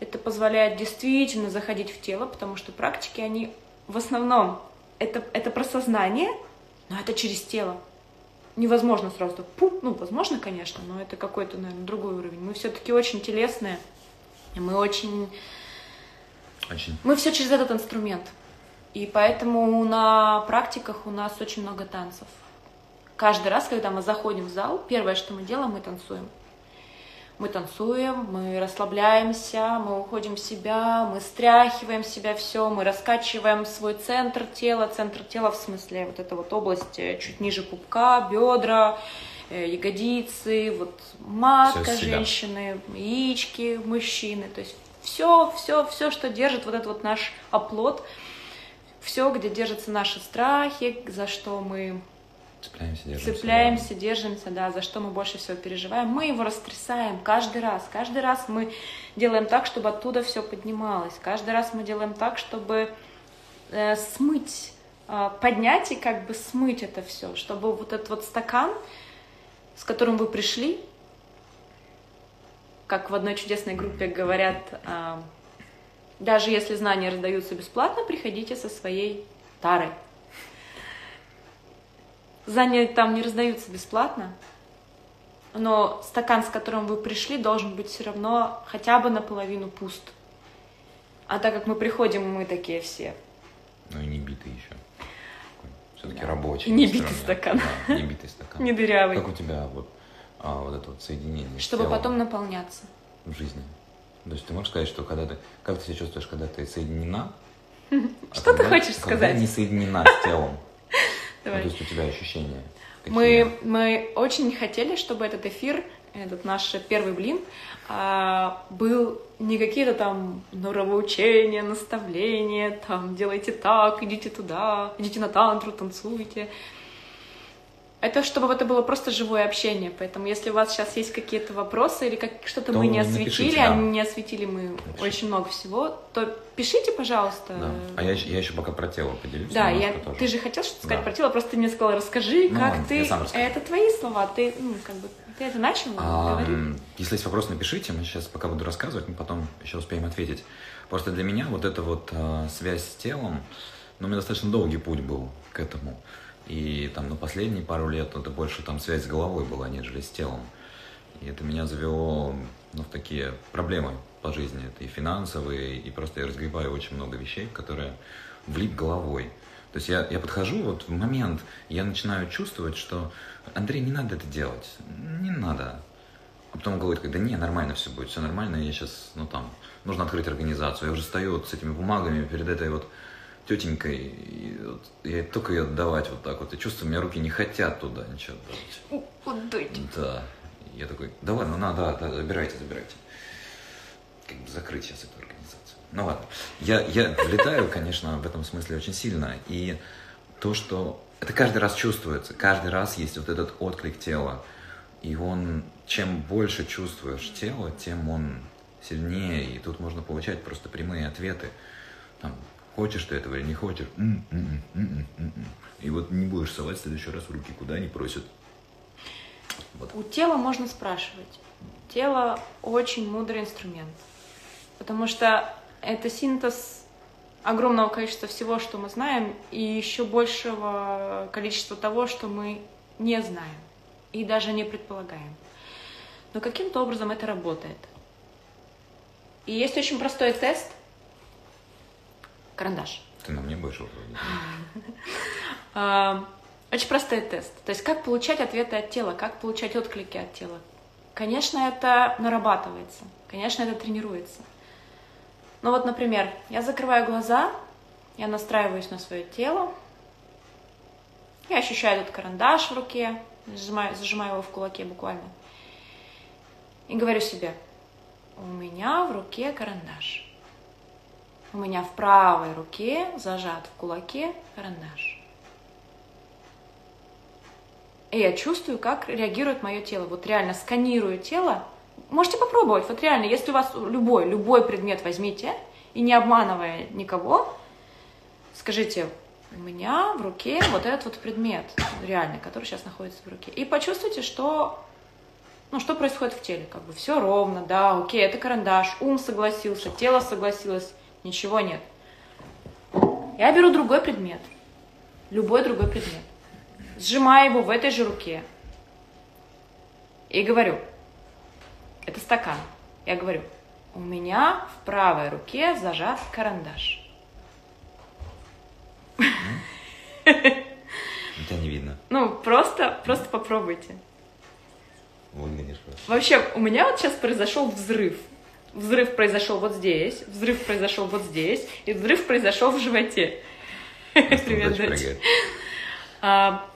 это позволяет действительно заходить в тело, потому что практики, они в основном, это, это про сознание, но это через тело. Невозможно сразу так, пум, ну, возможно, конечно, но это какой-то, наверное, другой уровень. Мы все-таки очень телесные, мы очень Очень. мы все через этот инструмент. И поэтому на практиках у нас очень много танцев. Каждый раз, когда мы заходим в зал, первое, что мы делаем, мы танцуем. Мы танцуем, мы расслабляемся, мы уходим в себя, мы стряхиваем себя все, мы раскачиваем свой центр тела, центр тела в смысле вот эта вот область э, чуть ниже пупка, бедра, э, ягодицы, вот матка женщины, яички мужчины, то есть все, все, все, что держит вот этот вот наш оплот, все, где держатся наши страхи, за что мы Цепляемся, держимся. цепляемся, держимся, да, за что мы больше всего переживаем, мы его растрясаем каждый раз. Каждый раз мы делаем так, чтобы оттуда все поднималось. Каждый раз мы делаем так, чтобы э, смыть, э, поднять и как бы смыть это все, чтобы вот этот вот стакан, с которым вы пришли, как в одной чудесной группе говорят, э, даже если знания раздаются бесплатно, приходите со своей тарой. Знания там не раздаются бесплатно, но стакан, с которым вы пришли, должен быть все равно хотя бы наполовину пуст. А так как мы приходим, мы такие все. Ну и не битый еще. Все-таки Да. рабочий. Не битый стакан. Да, не битый стакан. Не дырявый. Как у тебя вот, а, вот это вот соединение Чтобы телом потом наполняться. в жизни? То есть ты можешь сказать, что когда ты... Как ты себя чувствуешь, когда ты соединена Что ты хочешь сказать? не соединена с телом. Ну, Давай. то есть у тебя ощущения. какие? Мы, мы очень хотели, чтобы этот эфир, этот наш первый блин, а, был не какие-то там норовоучения, наставления, там делайте так, идите туда, идите на тантру, танцуйте. Это чтобы это было просто живое общение. Поэтому, если у вас сейчас есть какие-то вопросы или как, что-то То мы не напишите, осветили, да. а не осветили мы очень много всего, то пишите, пожалуйста. Да. А я, я еще пока про тело поделюсь. Да, я, тоже. ты же хотел что-то сказать Да. про тело, просто ты мне сказала, расскажи, Ну, как ладно, ты... я сам расскажу. Это твои слова, ты, ну, как бы, ты это начал, А, говори. м, Если есть вопрос, напишите. Мы сейчас пока буду рассказывать, мы потом еще успеем ответить. Просто для меня вот эта вот а, связь с телом, ну, у меня достаточно долгий путь был к этому. И там на последние пару лет это больше там связь с головой была, нежели с телом. И это меня завело ну, в такие проблемы по жизни. Это и финансовые, и просто я разгребаю очень много вещей, которые влип головой. То есть я, я подхожу вот в момент, я начинаю чувствовать, что Андрей, не надо это делать, не надо. А потом говорит, когда не, нормально все будет, все нормально, я сейчас, ну там, нужно открыть организацию. Я уже стою вот с этими бумагами перед этой вот тетенькой, и вот я только ее отдавать вот так вот. И чувствую, у меня руки не хотят туда ничего отдавать. Удуть. Да. Я такой, да ладно, ну, да, да, забирайте, забирайте. Как бы закрыть сейчас эту организацию. Ну ладно. Я, я влетаю, конечно, в этом смысле очень сильно. И то, что... Это каждый раз чувствуется. Каждый раз есть вот этот отклик тела. И он, чем больше чувствуешь тело, тем он сильнее. И тут можно получать просто прямые ответы. Там, хочешь ты этого или не хочешь. М, м, м, м, м, м. И вот не будешь совать в следующий раз руки куда они просят. Вот. У тела можно спрашивать. Тело очень мудрый инструмент, потому что это синтез огромного количества всего, что мы знаем, и еще большего количества того, что мы не знаем и даже не предполагаем. Но каким-то образом это работает. И есть очень простой тест. Карандаш. Ты на мне больше вроде. А, Очень простой тест. То есть как получать ответы от тела, как получать отклики от тела. Конечно, это нарабатывается, конечно, это тренируется. Ну вот, например, я закрываю глаза, я настраиваюсь на свое тело, я ощущаю этот карандаш в руке, зажимаю, зажимаю его в кулаке буквально, и говорю себе, у меня в руке карандаш. У меня в правой руке зажат в кулаке карандаш. И я чувствую, как реагирует мое тело. Вот реально сканирую тело. Можете попробовать. Вот реально, если у вас любой, любой предмет возьмите, и не обманывая никого, скажите, у меня в руке вот этот вот предмет, реально, который сейчас находится в руке. И почувствуйте, что, ну, что происходит в теле. Как бы все ровно, да, окей, это карандаш, ум согласился, тело согласилось, ничего нет. Я беру другой предмет, любой другой предмет, сжимаю его в этой же руке и говорю, это стакан. Я говорю, у меня в правой руке зажат карандаш. Тебя не видно. Ну, просто, просто попробуйте. Вообще, у меня вот сейчас произошел взрыв. Взрыв произошел вот здесь, взрыв произошел вот здесь, и взрыв произошел в животе. Привет, Дочь. А,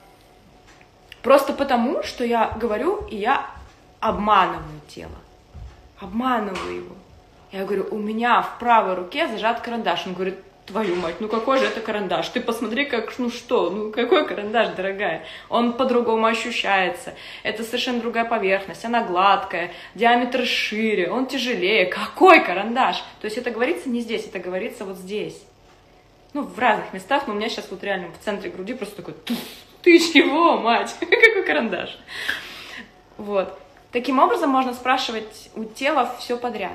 Просто потому, что я говорю, и я обманываю тело. Обманываю его. Я говорю, у меня в правой руке зажат карандаш. Он говорит, твою мать, ну какой же это карандаш? Ты посмотри, как, ну что, ну какой карандаш, дорогая? Он по-другому ощущается. Это совершенно другая поверхность, она гладкая, диаметр шире, он тяжелее. Какой карандаш? То есть это говорится не здесь, это говорится вот здесь. Ну, в разных местах, но у меня сейчас вот реально в центре груди просто такой, «Туф, ты чего, мать? Какой карандаш? Вот. Таким образом можно спрашивать у тела все подряд.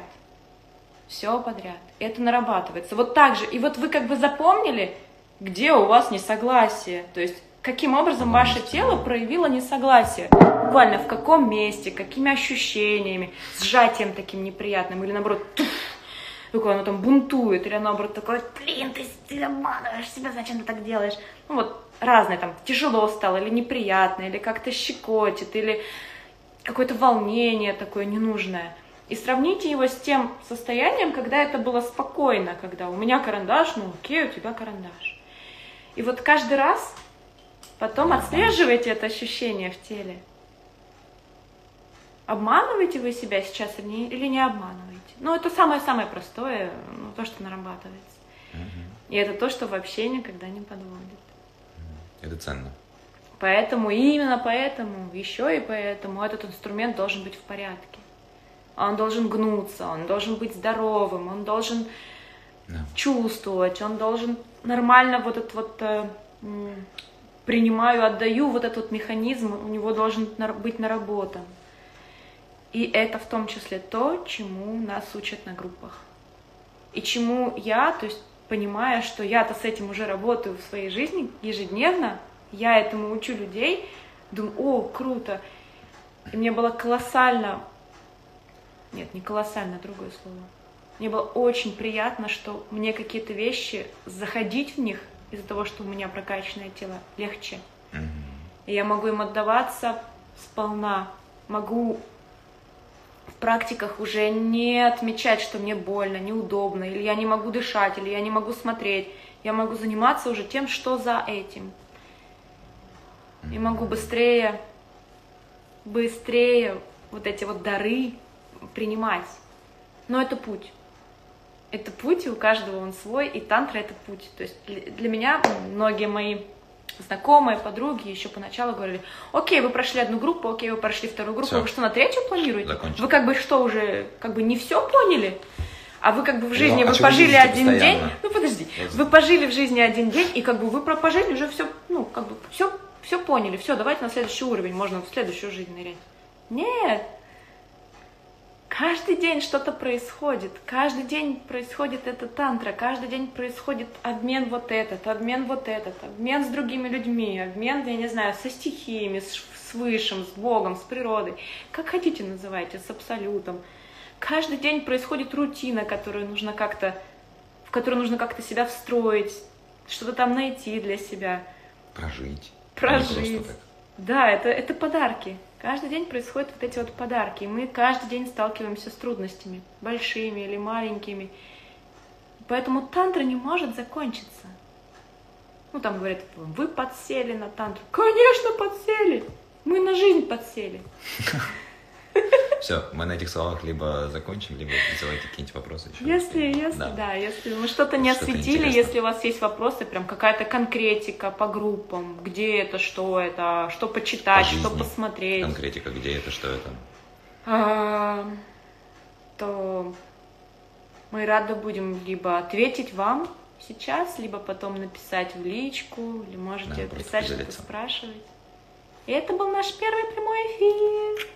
Все подряд. Это нарабатывается. Вот так же. И вот вы как бы запомнили, где у вас несогласие. То есть каким образом ваше тело проявило несогласие. Буквально в каком месте, какими ощущениями, сжатием таким неприятным. Или наоборот, туф, такое оно там бунтует. Или наоборот такое, блин, ты, ты обманываешь себя, зачем ты так делаешь? Ну вот разное там, тяжело стало, или неприятно, или как-то щекотит, или какое-то волнение такое ненужное. И сравните его с тем состоянием, когда это было спокойно, когда у меня карандаш, ну окей, у тебя карандаш. И вот каждый раз потом отслеживайте это ощущение в теле. Обманываете вы себя сейчас или не, или не обманываете? Ну, это самое-самое простое, ну, то, что нарабатывается. И это то, что вообще никогда не подводит. Это ценно. Поэтому, именно поэтому, еще и поэтому этот инструмент должен быть в порядке. Он должен гнуться, он должен быть здоровым, он должен да. чувствовать, он должен нормально вот этот вот э, принимаю, отдаю, вот этот вот механизм у него должен быть наработан. И это в том числе то, чему нас учат на группах. И чему я, то есть понимая, что я-то с этим уже работаю в своей жизни ежедневно, я этому учу людей, думаю, о, круто. И мне было колоссально, нет, не колоссально, другое слово. Мне было очень приятно, что мне какие-то вещи, заходить в них из-за того, что у меня прокачанное тело, легче. И я могу им отдаваться сполна, могу в практиках уже не отмечать, что мне больно, неудобно, или я не могу дышать, или я не могу смотреть. Я могу заниматься уже тем, что за этим. И могу быстрее, быстрее вот эти вот дары принимать. Но это путь. Это путь, и у каждого он свой, и тантра это путь. То есть для меня многие мои знакомые, подруги еще поначалу говорили, окей, вы прошли одну группу, окей, вы прошли вторую группу, Всё. вы что, на третью планируете? Закончили. Вы как бы что, уже как бы не все поняли? А вы как бы в жизни, ну, вы пожили один постоянно. день, ну подожди, вы пожили в жизни один день, и как бы вы про пожили уже все, ну как бы все, все поняли, все, давайте на следующий уровень, можно в следующую жизнь нырять. Нет, Каждый день что-то происходит, каждый день происходит эта тантра, каждый день происходит обмен вот этот, обмен вот этот, обмен с другими людьми, обмен, я не знаю, со стихиями, с, с Высшим, с Богом, с природой, как хотите называйте, с Абсолютом. Каждый день происходит рутина, которую нужно как-то, в которую нужно как-то себя встроить, что-то там найти для себя. Прожить. Прожить. Да, это, это подарки. Каждый день происходят вот эти вот подарки, и мы каждый день сталкиваемся с трудностями, большими или маленькими. Поэтому тантра не может закончиться. Ну, там говорят, вы подсели на тантру. Конечно, подсели! Мы на жизнь подсели. Все, мы на этих словах либо закончим, либо задавайте какие-нибудь вопросы еще. Если, если, да, да если мы что-то не что осветили, если у вас есть вопросы, прям какая-то конкретика по группам, где это, что это, что почитать, по что посмотреть. Конкретика, где это, что это. А, то мы рады будем либо ответить вам сейчас, либо потом написать в личку, или можете да, писать, что-то спрашивать. И это был наш первый прямой эфир.